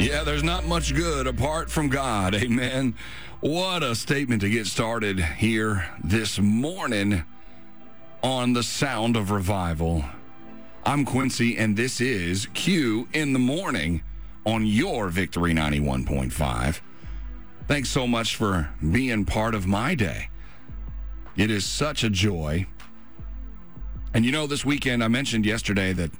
Yeah, there's not much good apart from God. Amen. What a statement to get started here this morning on the sound of revival. I'm Quincy, and this is Q in the morning on your Victory 91.5. Thanks so much for being part of my day. It is such a joy. And you know, this weekend, I mentioned yesterday that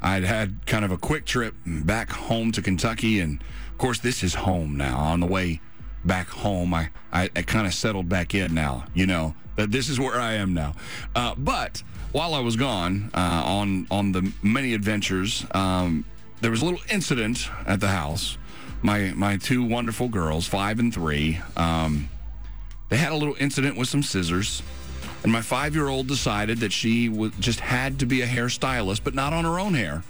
I'd had kind of a quick trip back home to Kentucky. And of course, this is home now. On the way back home, I, I, I kind of settled back in now, you know, that this is where I am now. Uh, but while I was gone uh, on, on the many adventures, um, there was a little incident at the house. My, my two wonderful girls, five and three, um, they had a little incident with some scissors. And my five year old decided that she w- just had to be a hairstylist, but not on her own hair.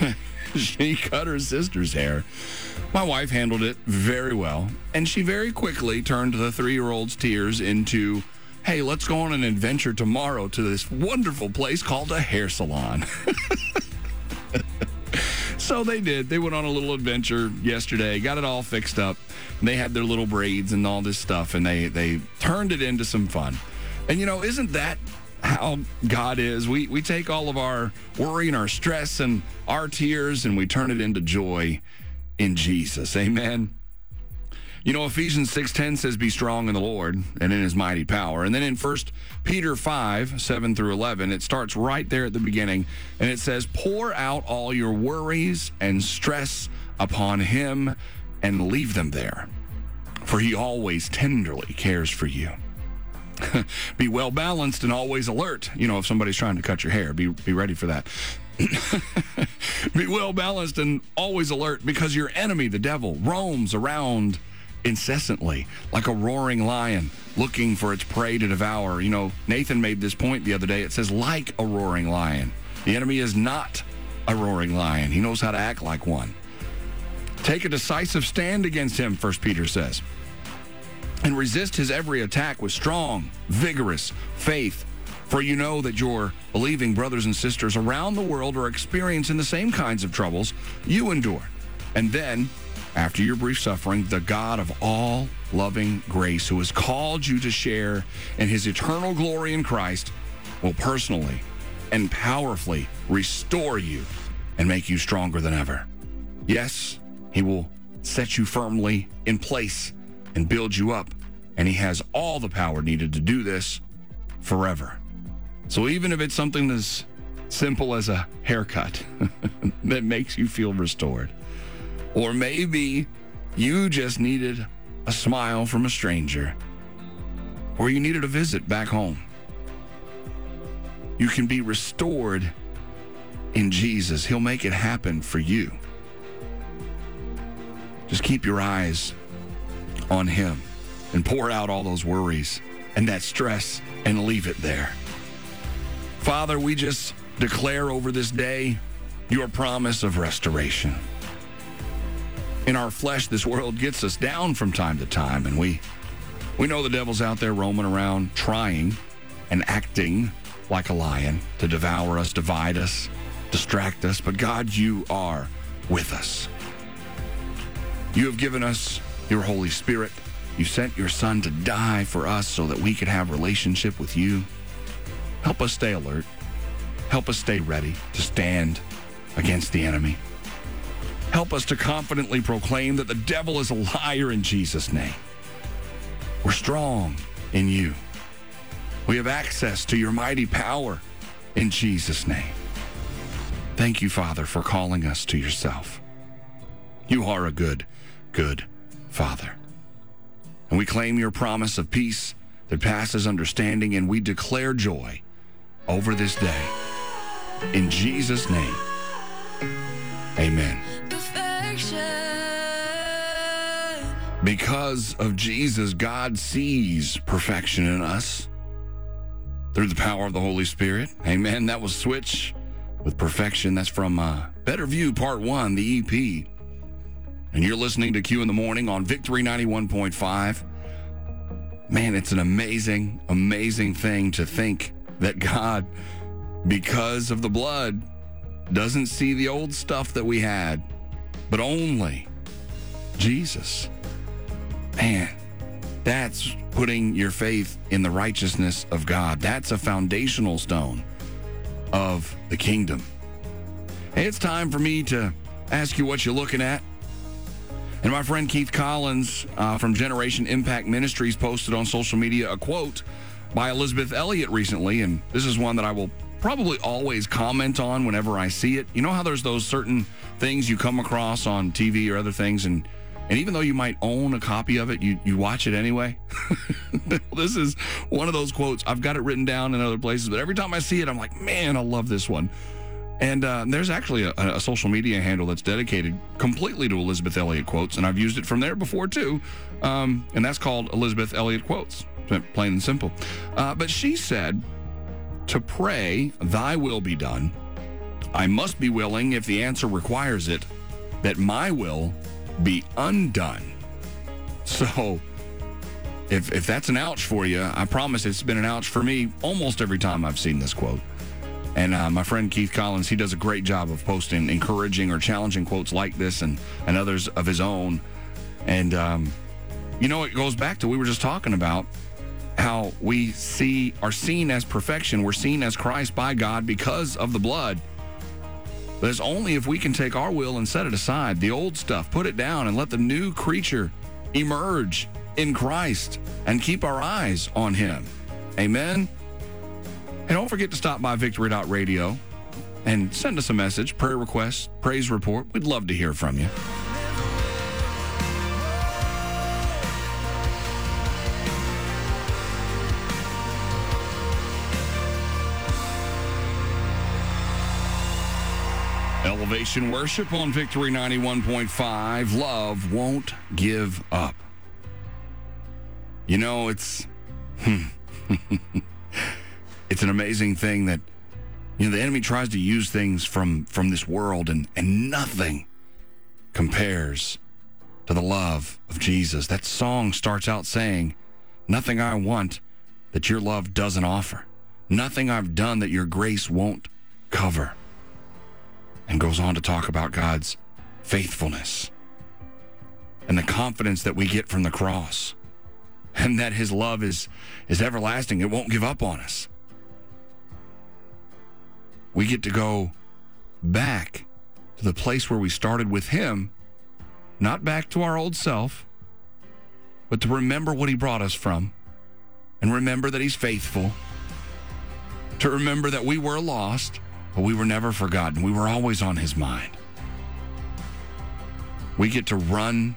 she cut her sister's hair. My wife handled it very well, and she very quickly turned the three year old's tears into, hey, let's go on an adventure tomorrow to this wonderful place called a hair salon. so they did. They went on a little adventure yesterday, got it all fixed up. They had their little braids and all this stuff, and they, they turned it into some fun. And you know, isn't that how God is? We we take all of our worry and our stress and our tears and we turn it into joy in Jesus. Amen. You know, Ephesians 6:10 says, Be strong in the Lord and in his mighty power. And then in 1 Peter 5, 7 through 11, it starts right there at the beginning, and it says, Pour out all your worries and stress upon him and leave them there. For he always tenderly cares for you. be well balanced and always alert. You know, if somebody's trying to cut your hair, be be ready for that. be well balanced and always alert because your enemy, the devil, roams around incessantly like a roaring lion looking for its prey to devour. You know, Nathan made this point the other day. It says, like a roaring lion. The enemy is not a roaring lion, he knows how to act like one. Take a decisive stand against him, First Peter says and resist his every attack with strong, vigorous faith. For you know that your believing brothers and sisters around the world are experiencing the same kinds of troubles you endure. And then, after your brief suffering, the God of all loving grace, who has called you to share in his eternal glory in Christ, will personally and powerfully restore you and make you stronger than ever. Yes, he will set you firmly in place and build you up. And he has all the power needed to do this forever. So even if it's something as simple as a haircut that makes you feel restored, or maybe you just needed a smile from a stranger, or you needed a visit back home, you can be restored in Jesus. He'll make it happen for you. Just keep your eyes on Him and pour out all those worries and that stress and leave it there. Father, we just declare over this day your promise of restoration. In our flesh, this world gets us down from time to time, and we we know the devil's out there roaming around trying and acting like a lion to devour us, divide us, distract us. But God, you are with us. You have given us your Holy Spirit you sent your son to die for us so that we could have relationship with you. Help us stay alert. Help us stay ready to stand against the enemy. Help us to confidently proclaim that the devil is a liar in Jesus' name. We're strong in you. We have access to your mighty power in Jesus' name. Thank you, Father, for calling us to yourself. You are a good, good Father. And we claim your promise of peace that passes understanding, and we declare joy over this day. In Jesus' name, amen. Because of Jesus, God sees perfection in us through the power of the Holy Spirit. Amen. That was Switch with Perfection. That's from uh, Better View Part 1, the EP. And you're listening to Q in the Morning on Victory 91.5. Man, it's an amazing, amazing thing to think that God, because of the blood, doesn't see the old stuff that we had, but only Jesus. Man, that's putting your faith in the righteousness of God. That's a foundational stone of the kingdom. Hey, it's time for me to ask you what you're looking at. And my friend Keith Collins uh, from Generation Impact Ministries posted on social media a quote by Elisabeth Elliot recently. And this is one that I will probably always comment on whenever I see it. You know how there's those certain things you come across on TV or other things, and and even though you might own a copy of it, you, you watch it anyway. this is one of those quotes. I've got it written down in other places, but every time I see it, I'm like, man, I love this one. And uh, there's actually a, a, social media handle that's dedicated completely to Elisabeth Elliot quotes, and I've used it from there before too. Um, and that's called Elisabeth Elliot Quotes, plain and simple. Uh, but she said, to pray, Thy will be done, I must be willing, if the answer requires it, that my will be undone. So, if, if that's an ouch for you, I promise it's been an ouch for me almost every time I've seen this quote. And uh, my friend Keith Collins, he does a great job of posting encouraging or challenging quotes like this and, and others of his own. And, um, you know, it goes back to we were just talking about how we see are seen as perfection. We're seen as Christ by God because of the blood. But it's only if we can take our will and set it aside, the old stuff, put it down, and let the new creature emerge in Christ and keep our eyes on Him. Amen. And don't forget to stop by victory.radio and send us a message, prayer request, praise report. We'd love to hear from you. Elevation Worship on Victory 91.5. Love won't give up. You know, it's hmm. it's an amazing thing that you know the enemy tries to use things from from this world and and nothing compares to the love of Jesus. That song starts out saying, "Nothing I want that your love doesn't offer. Nothing I've done that your grace won't cover." and goes on to talk about God's faithfulness and the confidence that we get from the cross and that his love is is everlasting it won't give up on us we get to go back to the place where we started with him not back to our old self but to remember what he brought us from and remember that he's faithful to remember that we were lost but we were never forgotten. We were always on his mind. We get to run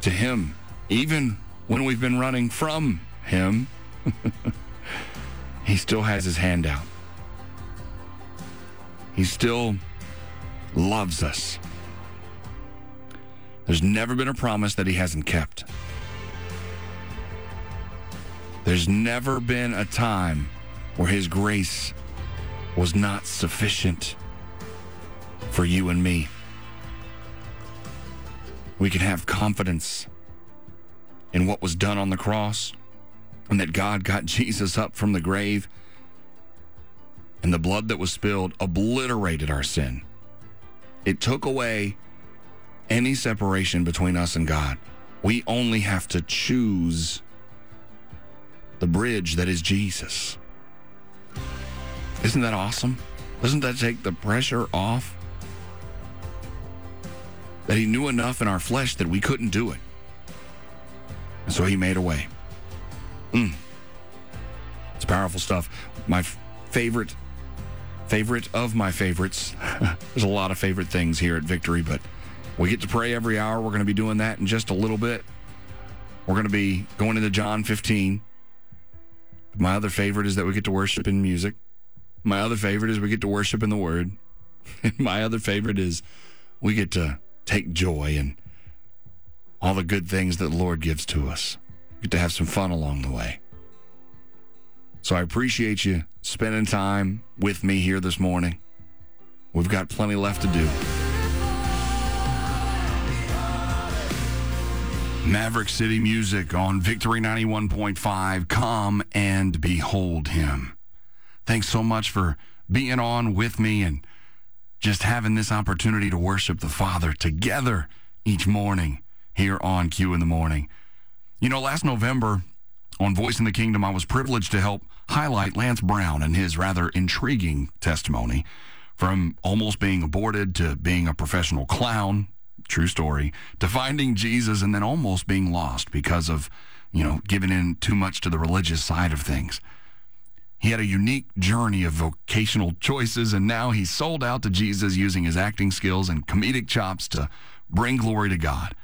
to him, even when we've been running from him. he still has his hand out. He still loves us. There's never been a promise that he hasn't kept. There's never been a time where his grace was not sufficient for you and me. We can have confidence in what was done on the cross and that God got Jesus up from the grave and the blood that was spilled obliterated our sin. It took away any separation between us and God. We only have to choose the bridge that is Jesus. Isn't that awesome? Doesn't that take the pressure off? That he knew enough in our flesh that we couldn't do it. And so he made a way. Mm. It's powerful stuff. My f- favorite, favorite of my favorites. There's a lot of favorite things here at Victory, but we get to pray every hour. We're going to be doing that in just a little bit. We're going to be going into John 15. My other favorite is that we get to worship in music. My other favorite is we get to worship in the Word. My other favorite is we get to take joy in all the good things that the Lord gives to us. We get to have some fun along the way. So I appreciate you spending time with me here this morning. We've got plenty left to do. Maverick City Music on Victory 91.5. Come and behold him. Thanks so much for being on with me and just having this opportunity to worship the Father together each morning here on Q in the Morning. You know, last November on Voice in the Kingdom, I was privileged to help highlight Lance Brown and his rather intriguing testimony from almost being aborted to being a professional clown, true story, to finding Jesus and then almost being lost because of, you know, giving in too much to the religious side of things. He had a unique journey of vocational choices, and now he's sold out to Jesus using his acting skills and comedic chops to bring glory to God.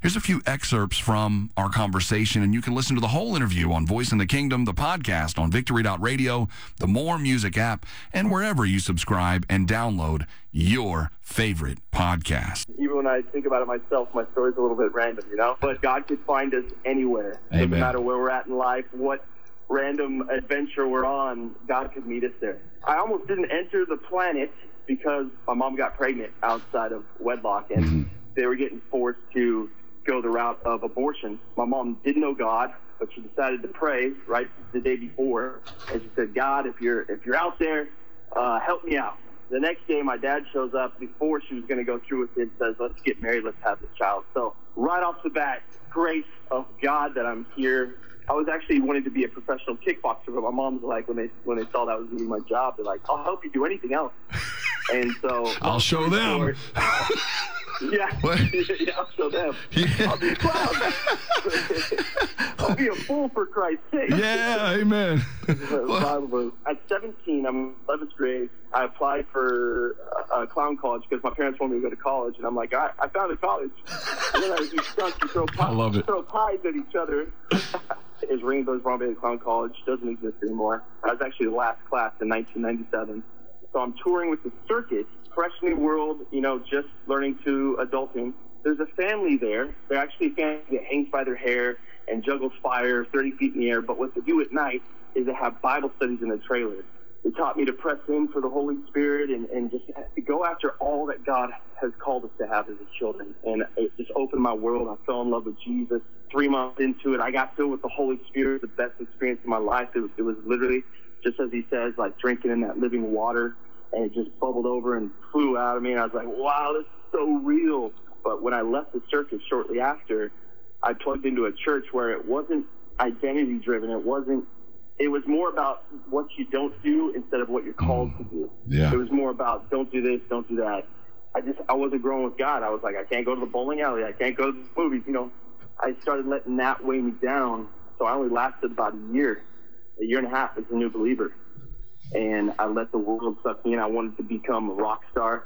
Here's a few excerpts from our conversation, and you can listen to the whole interview on Voice in the Kingdom, the podcast on victory.radio, the More Music app, and wherever you subscribe and download your favorite podcast. Even when I think about it myself, my story's a little bit random, you know? But God could find us anywhere. Amen. No matter where we're at in life, what random adventure we're on, God could meet us there. I almost didn't enter the planet because my mom got pregnant outside of wedlock and Mm-hmm. they were getting forced to go the route of abortion. My mom didn't know God, but she decided to pray right the day before, and she said, "God, if you're if you're out there, uh, help me out." The next day, my dad shows up before she was going to go through with it and says, "Let's get married. Let's have this child." So right off the bat, grace of God that I'm here. I was actually wanting to be a professional kickboxer, but my mom's like, when they when they saw that I was going to be my job, they're like, "I'll help you do anything else." And so I'll show them. Yeah, yeah, I'll show them. I'll be proud. I'll be a fool for Christ's sake. Yeah, amen. Bible. At 17, I'm 11th grade. I applied for a, a clown college because my parents wanted me to go to college, and I'm like, I, I found a college. And then I was just and throw, I love it. throw pies at each other. Is Rainbow's Brown Bay Clown College doesn't exist anymore. I was actually the last class in 1997. So I'm touring with the circus, fresh new world, you know, just learning to adulting. There's a family there. They're actually a family that hangs by their hair and juggles fire 30 feet in the air. But what they do at night is they have Bible studies in the trailer. They taught me to press in for the Holy Spirit and, and just go after all that God has called us to have as His children. And it just opened my world. I fell in love with Jesus. Three months into it, I got filled with the Holy Spirit, the best experience of my life. It was, it was literally, just as He says, like drinking in that living water. And it just bubbled over and flew out of me. And I was like, wow, this is so real. But when I left the circus shortly after, I plugged into a church where it wasn't identity driven. It wasn't. It was more about what you don't do instead of what you're called to do. Mm, yeah. It was more about don't do this, don't do that. I just I wasn't growing with God. I was like I can't go to the bowling alley. I can't go to the movies. You know, I started letting that weigh me down. So I only lasted about a year, a year and a half as a new believer, and I let the world suck me in. I wanted to become a rock star.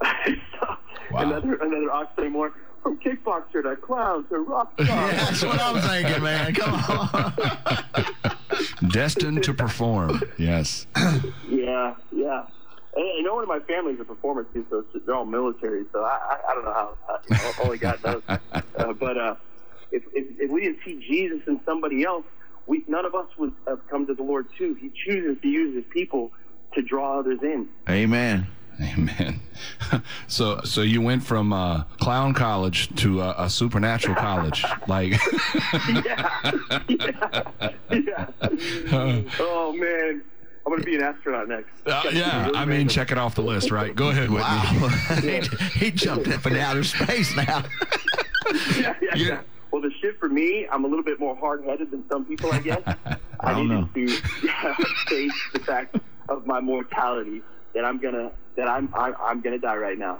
so, Wow. Another another oxymoron from kickboxer to clown to rock star. yeah, That's what I'm thinking, man. Come on. Destined to perform. Yes. Yeah, yeah. And, and no one in my family is a performer too, so they're all military. So I, I, I don't know how. Only God knows. Uh, but uh, if, if if we didn't see Jesus in somebody else, we none of us would have come to the Lord too. He chooses to use His people to draw others in. Amen. Amen. So, so you went from uh, clown college to uh, a supernatural college, like. yeah, yeah, yeah. Oh man, I'm gonna be an astronaut next. Uh, yeah, I mean, check it off the list, right? Go ahead, Whitney. Wow. he, he jumped up into outer space now. yeah, yeah, You- yeah. Well, the shit for me, I'm a little bit more hard-headed than some people, I guess. I, don't needed to yeah, face the fact of my mortality that I'm gonna that I'm I, I'm gonna die right now.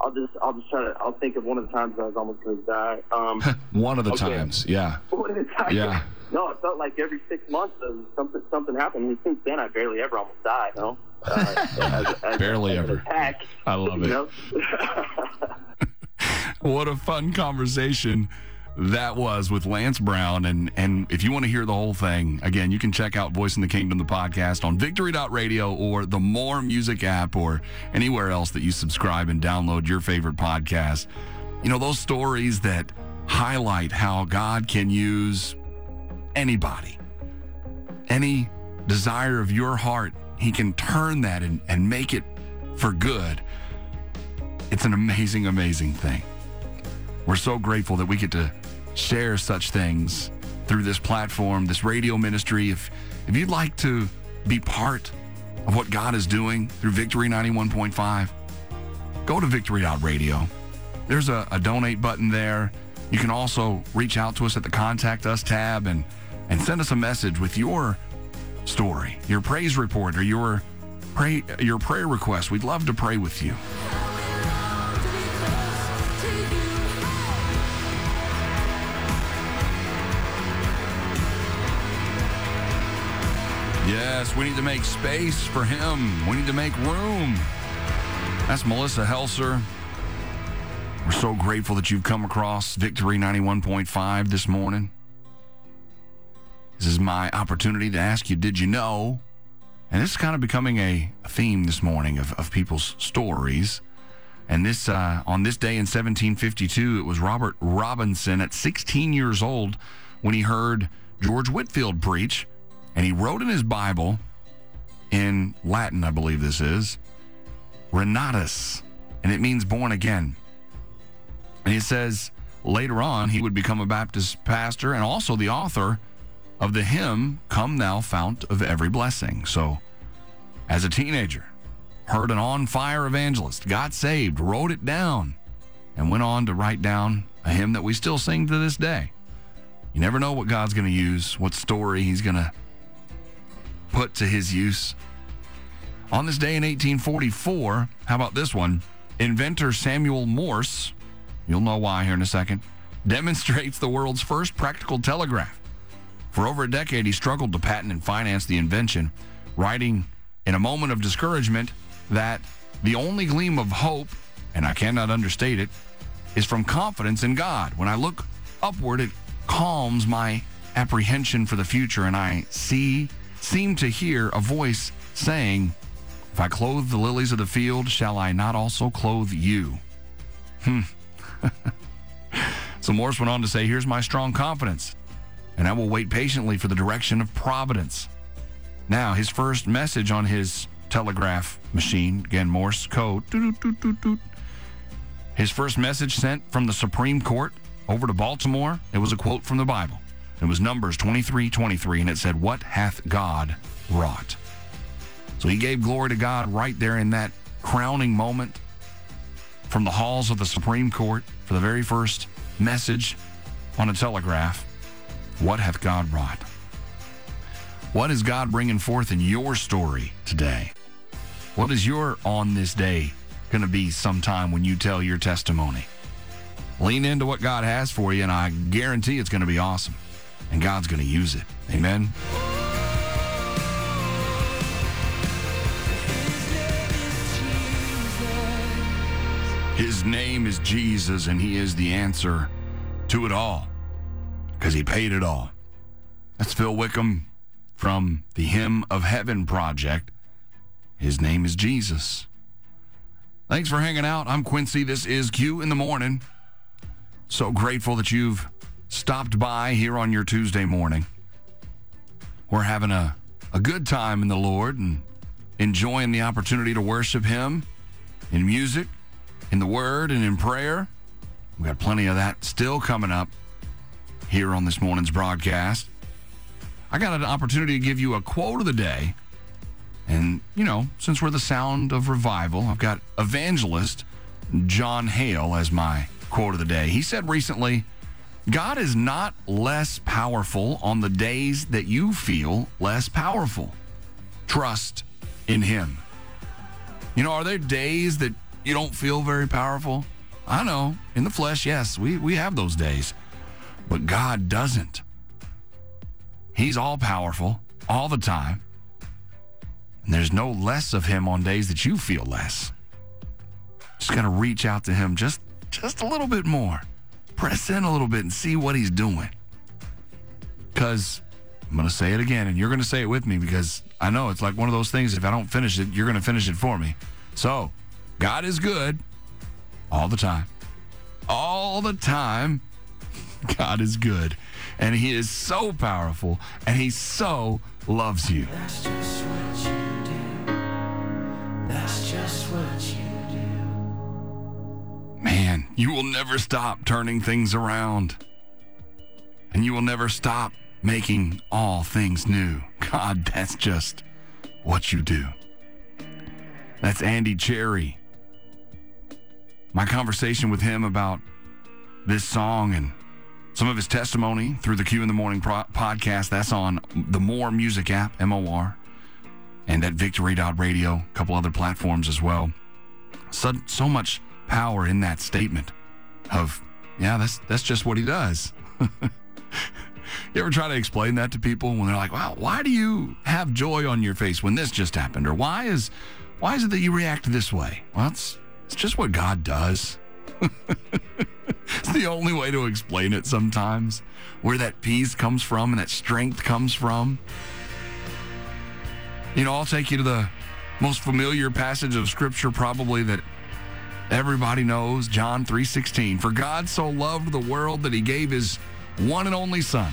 I'll just I'll just try to I'll think of one of the times I was almost gonna die. Um, One of the Okay. times, yeah. one of the times. Yeah. No, it felt like every six months uh, something something happened. And since then, I barely ever almost died. You know, uh, as, as, Barely as ever. Attack, I love you it. know? What a fun conversation that was with Lance Brown. And and if you want to hear the whole thing, again, you can check out Voice in the Kingdom, the podcast on victory.radio or the More Music app or anywhere else that you subscribe and download your favorite podcast. You know, those stories that highlight how God can use anybody, any desire of your heart, He can turn that and, and make it for good. It's an amazing, amazing thing. We're so grateful that we get to share such things through this platform, this radio ministry. If if you'd like to be part of what God is doing through Victory 91.5, go to victory.radio. there's a, a donate button there. You can also reach out to us at the contact us tab and, and send us a message with your story, your praise report, or your pray your prayer request. We'd love to pray with you. We need to make space for him. We need to make room. That's Melissa Helser. We're so grateful that you've come across Victory 91.5 this morning. This is my opportunity to ask you, did you know? And this is kind of becoming a, a theme this morning of, of people's stories. And this uh, on this day in 1752, it was Robert Robinson at 16 years old when he heard George Whitefield preach, and he wrote in his Bible in Latin, I believe this is, Renatus, and it means born again. And he says later on he would become a Baptist pastor and also the author of the hymn, Come Thou Fount of Every Blessing. So, as a teenager, heard an on fire evangelist, got saved, wrote it down, and went on to write down a hymn that we still sing to this day. You never know what God's going to use, what story He's going to put to His use. On this day in 1844, how about this one? Inventor Samuel Morse, you'll know why here in a second, demonstrates the world's first practical telegraph. For over a decade, he struggled to patent and finance the invention, writing in a moment of discouragement that the only gleam of hope, and I cannot understate it, is from confidence in God. When I look upward, it calms my apprehension for the future, and I see, seem to hear a voice saying, If I clothe the lilies of the field, shall I not also clothe you? Hmm. so Morse went on to say, Here's my strong confidence and I will wait patiently for the direction of providence. Now, his first message on his telegraph machine, again, Morse code, his first message sent from the Supreme Court over to Baltimore, it was a quote from the Bible. It was Numbers 23 23, and it said, What hath God wrought? So he gave glory to God right there in that crowning moment from the halls of the Supreme Court for the very first message on a telegraph. What hath God wrought? What is God bringing forth in your story today? What is your on this day going to be sometime when you tell your testimony? Lean into what God has for you, and I guarantee it's going to be awesome. And God's going to use it. Amen. His name is Jesus, and He is the answer to it all because He paid it all. That's Phil Wickham from the Hymn of Heaven Project. His name is Jesus. Thanks for hanging out. I'm Quincy. This is Q in the morning. So grateful that you've stopped by here on your Tuesday morning. We're having a, a good time in the Lord and enjoying the opportunity to worship Him in music, in the Word, and in prayer. We got plenty of that still coming up here on this morning's broadcast. I got an opportunity to give you a quote of the day. And, you know, since we're the sound of revival, I've got evangelist John Hale as my quote of the day. He said recently, God is not less powerful on the days that you feel less powerful. Trust in Him. You know, are there days that you don't feel very powerful? I know, in the flesh, yes, we, we have those days. But God doesn't. He's all powerful all the time. And there's no less of him on days that you feel less. Just got to reach out to him just just a little bit more. Press in a little bit and see what he's doing. Cuz I'm going to say it again and you're going to say it with me because I know it's like one of those things if I don't finish it, you're going to finish it for me. So, God is good all the time. All the time. God is good. And he is so powerful and he so loves you. That's just what you do. That's just what you do. Man, you will never stop turning things around. And you will never stop making all things new. God, that's just what you do. That's Andy Cherry. my conversation with him about this song and some of his testimony through the Q in the Morning pro- podcast. That's on the More Music app, M O R, and at Victory.radio, a couple other platforms as well. So, so much power in that statement of, yeah, that's that's just what he does. you ever try to explain that to people when they're like, "Wow, why do you have joy on your face when this just happened?" Or why is why is it that you react this way? Well, it's it's just what God does. it's the only way to explain it sometimes. Where that peace comes from and that strength comes from. You know, I'll take you to the most familiar passage of scripture probably that everybody knows, John 3:16. For God so loved the world that he gave his one and only son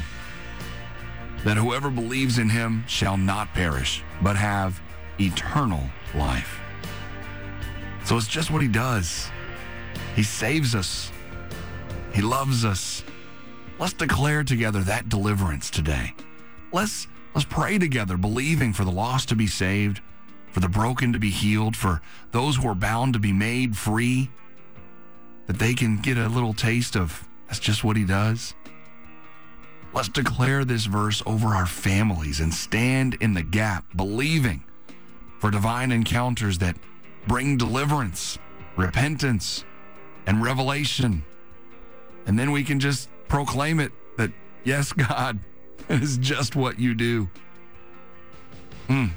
that whoever believes in him shall not perish but have eternal life. So it's just what he does. He saves us. He loves us. Let's declare together that deliverance today. Let's let's pray together believing for the lost to be saved, for the broken to be healed, for those who are bound to be made free that they can get a little taste of that's just what he does. Let's declare this verse over our families and stand in the gap believing for divine encounters that bring deliverance, repentance, and revelation. And then we can just proclaim it that, yes, God, it is just what you do. Hmm.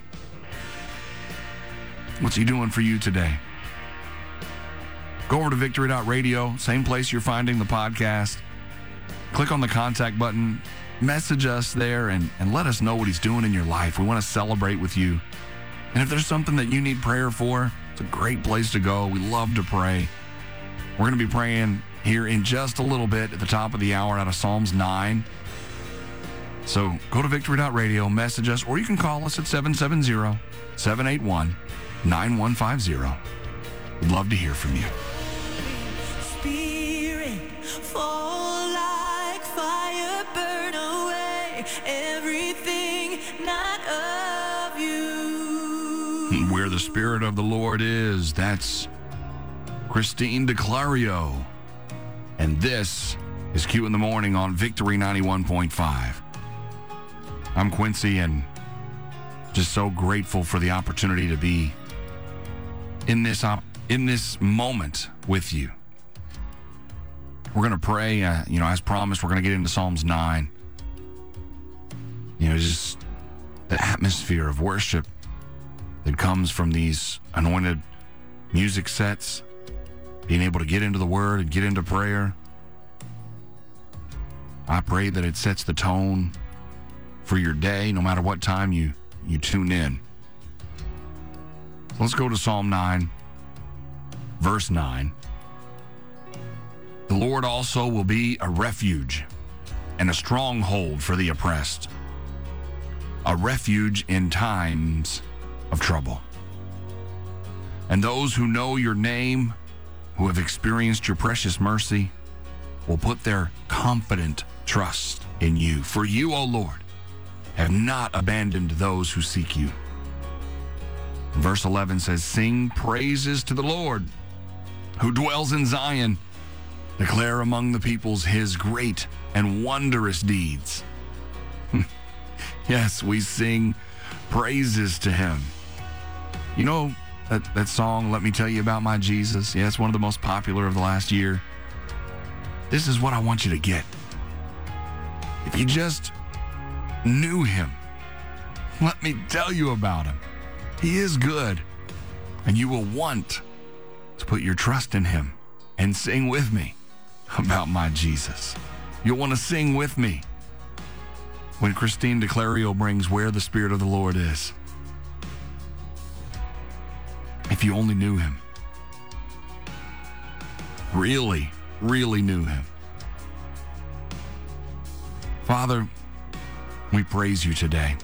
What's He doing for you today? Go over to victory.radio, same place you're finding the podcast. Click on the contact button, message us there, and, and let us know what He's doing in your life. We want to celebrate with you. And if there's something that you need prayer for, it's a great place to go. We love to pray. We're going to be praying here in just a little bit at the top of the hour out of Psalms 9. So go to victory.radio, message us, or you can call us at 770 781 9150. We'd love to hear from you. Spirit, fall like fire, burn away everything not of you. Where the Spirit of the Lord is, that's Christine D'Clario. And this is Q in the Morning on Victory 91.5. I'm Quincy and just so grateful for the opportunity to be in this op- in this moment with you. We're going to pray, uh, you know, as promised, we're going to get into Psalms 9. You know, just the atmosphere of worship that comes from these anointed music sets, being able to get into the word and get into prayer. I pray that it sets the tone for your day, no matter what time you, you tune in. Let's go to Psalm 9, verse 9. The Lord also will be a refuge and a stronghold for the oppressed, a refuge in times of trouble. And those who know your name, who have experienced your precious mercy, will put their confident trust in you. For you, O Lord, have not abandoned those who seek you. Verse 11 says, Sing praises to the Lord who dwells in Zion. Declare among the peoples his great and wondrous deeds. yes, we sing praises to him. You know that, that song, Let Me Tell You About My Jesus? Yeah, it's one of the most popular of the last year. This is what I want you to get. If you just knew him, let me tell you about him. He is good, and you will want to put your trust in him and sing with me about my Jesus. You'll want to sing with me when Christine D'Clario brings Where the Spirit of the Lord Is. If you only knew him, really, really knew him. Father, we praise you today.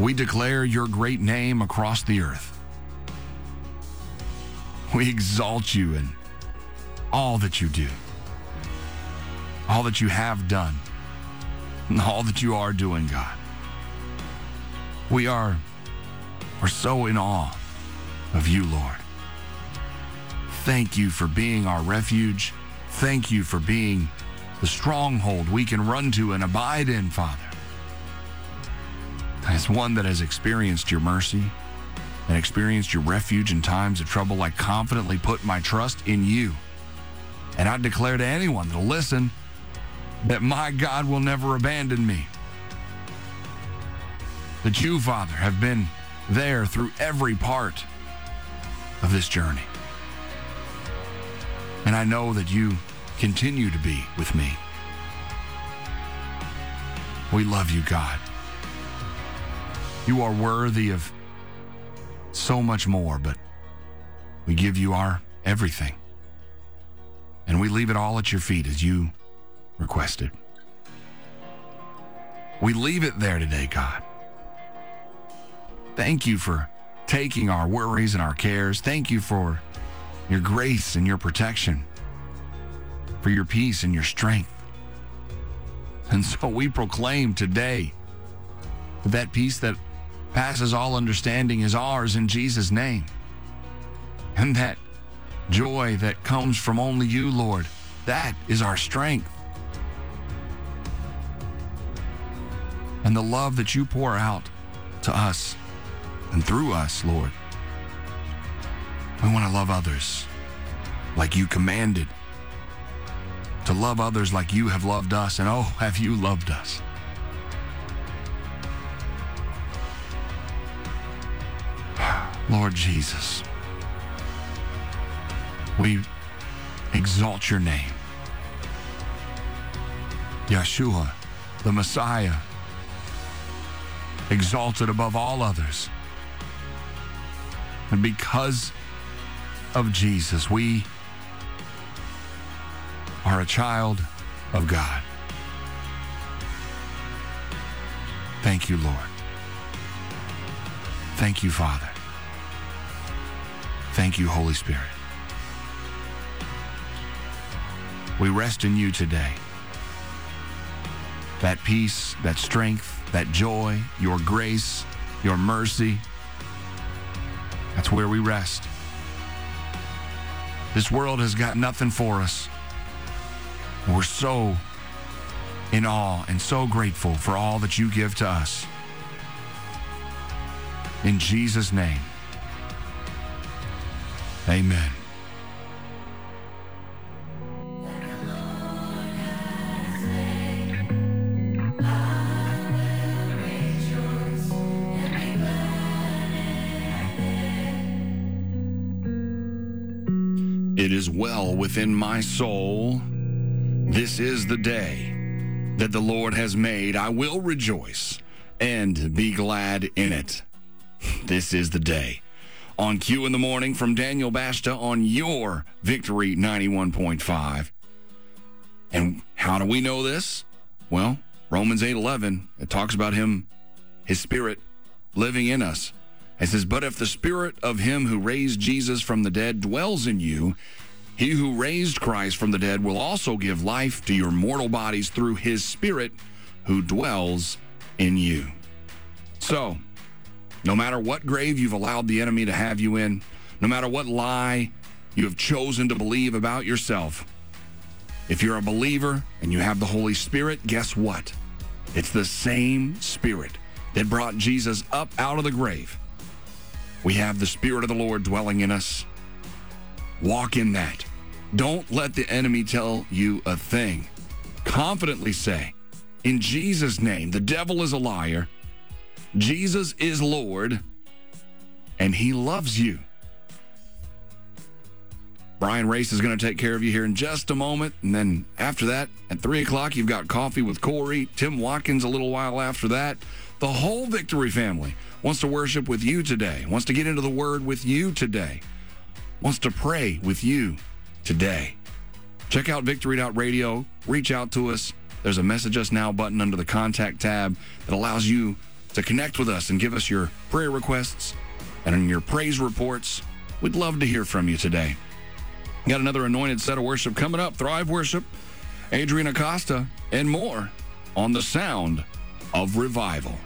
We declare your great name across the earth. We exalt you in all that you do, all that you have done, and all that you are doing, God. We are we're so in awe of you, Lord. Thank you for being our refuge. Thank you for being the stronghold we can run to and abide in, Father. As one that has experienced your mercy and experienced your refuge in times of trouble, I confidently put my trust in you. And I declare to anyone that'll listen that my God will never abandon me. That you, Father, have been there through every part of this journey. And I know that you continue to be with me. We love you, God. You are worthy of so much more, but we give you our everything. And we leave it all at your feet as you requested. We leave it there today, God. Thank you for taking our worries and our cares. Thank you for your grace and your protection, for your peace and your strength. And so we proclaim today that peace that passes all understanding is ours in Jesus' name. And that joy that comes from only you, Lord, that is our strength. And the love that you pour out to us and through us, Lord. We want to love others like you commanded, to love others like you have loved us, and oh, have you loved us. Lord Jesus, we exalt your name. Yeshua, the Messiah, exalted above all others. And because of Jesus, we are a child of God. Thank you, Lord. Thank you, Father. Thank you, Holy Spirit. We rest in you today. That peace, that strength, that joy, your grace, your mercy, that's where we rest. This world has got nothing for us. We're so in awe and so grateful for all that you give to us. In Jesus' name, amen. It is well within my soul. This is the day that the Lord has made. I will rejoice and be glad in it. This is the day. On Q in the morning from Daniel Bashta on your Victory 91.5. And how do we know this? Well, Romans 8:11, it talks about him his spirit living in us. It says, But if the spirit of him who raised Jesus from the dead dwells in you, he who raised Christ from the dead will also give life to your mortal bodies through his spirit who dwells in you. So, no matter what grave you've allowed the enemy to have you in, no matter what lie you have chosen to believe about yourself, if you're a believer and you have the Holy Spirit, guess what? It's the same Spirit that brought Jesus up out of the grave. We have the Spirit of the Lord dwelling in us. Walk in that. Don't let the enemy tell you a thing. Confidently say, in Jesus' name, the devil is a liar. Jesus is Lord, and he loves you. Brian Race is going to take care of you here in just a moment. And then after that, at 3 o'clock, you've got coffee with Corey, Tim Watkins a little while after that. The whole Victory family wants to worship with you today, wants to get into the Word with you today, wants to pray with you today. Check out victory.radio, reach out to us. There's a message us now button under the contact tab that allows you to connect with us and give us your prayer requests and your praise reports. We'd love to hear from you today. Got another anointed set of worship coming up Thrive Worship, Adrian Acosta, and more on the sound of revival.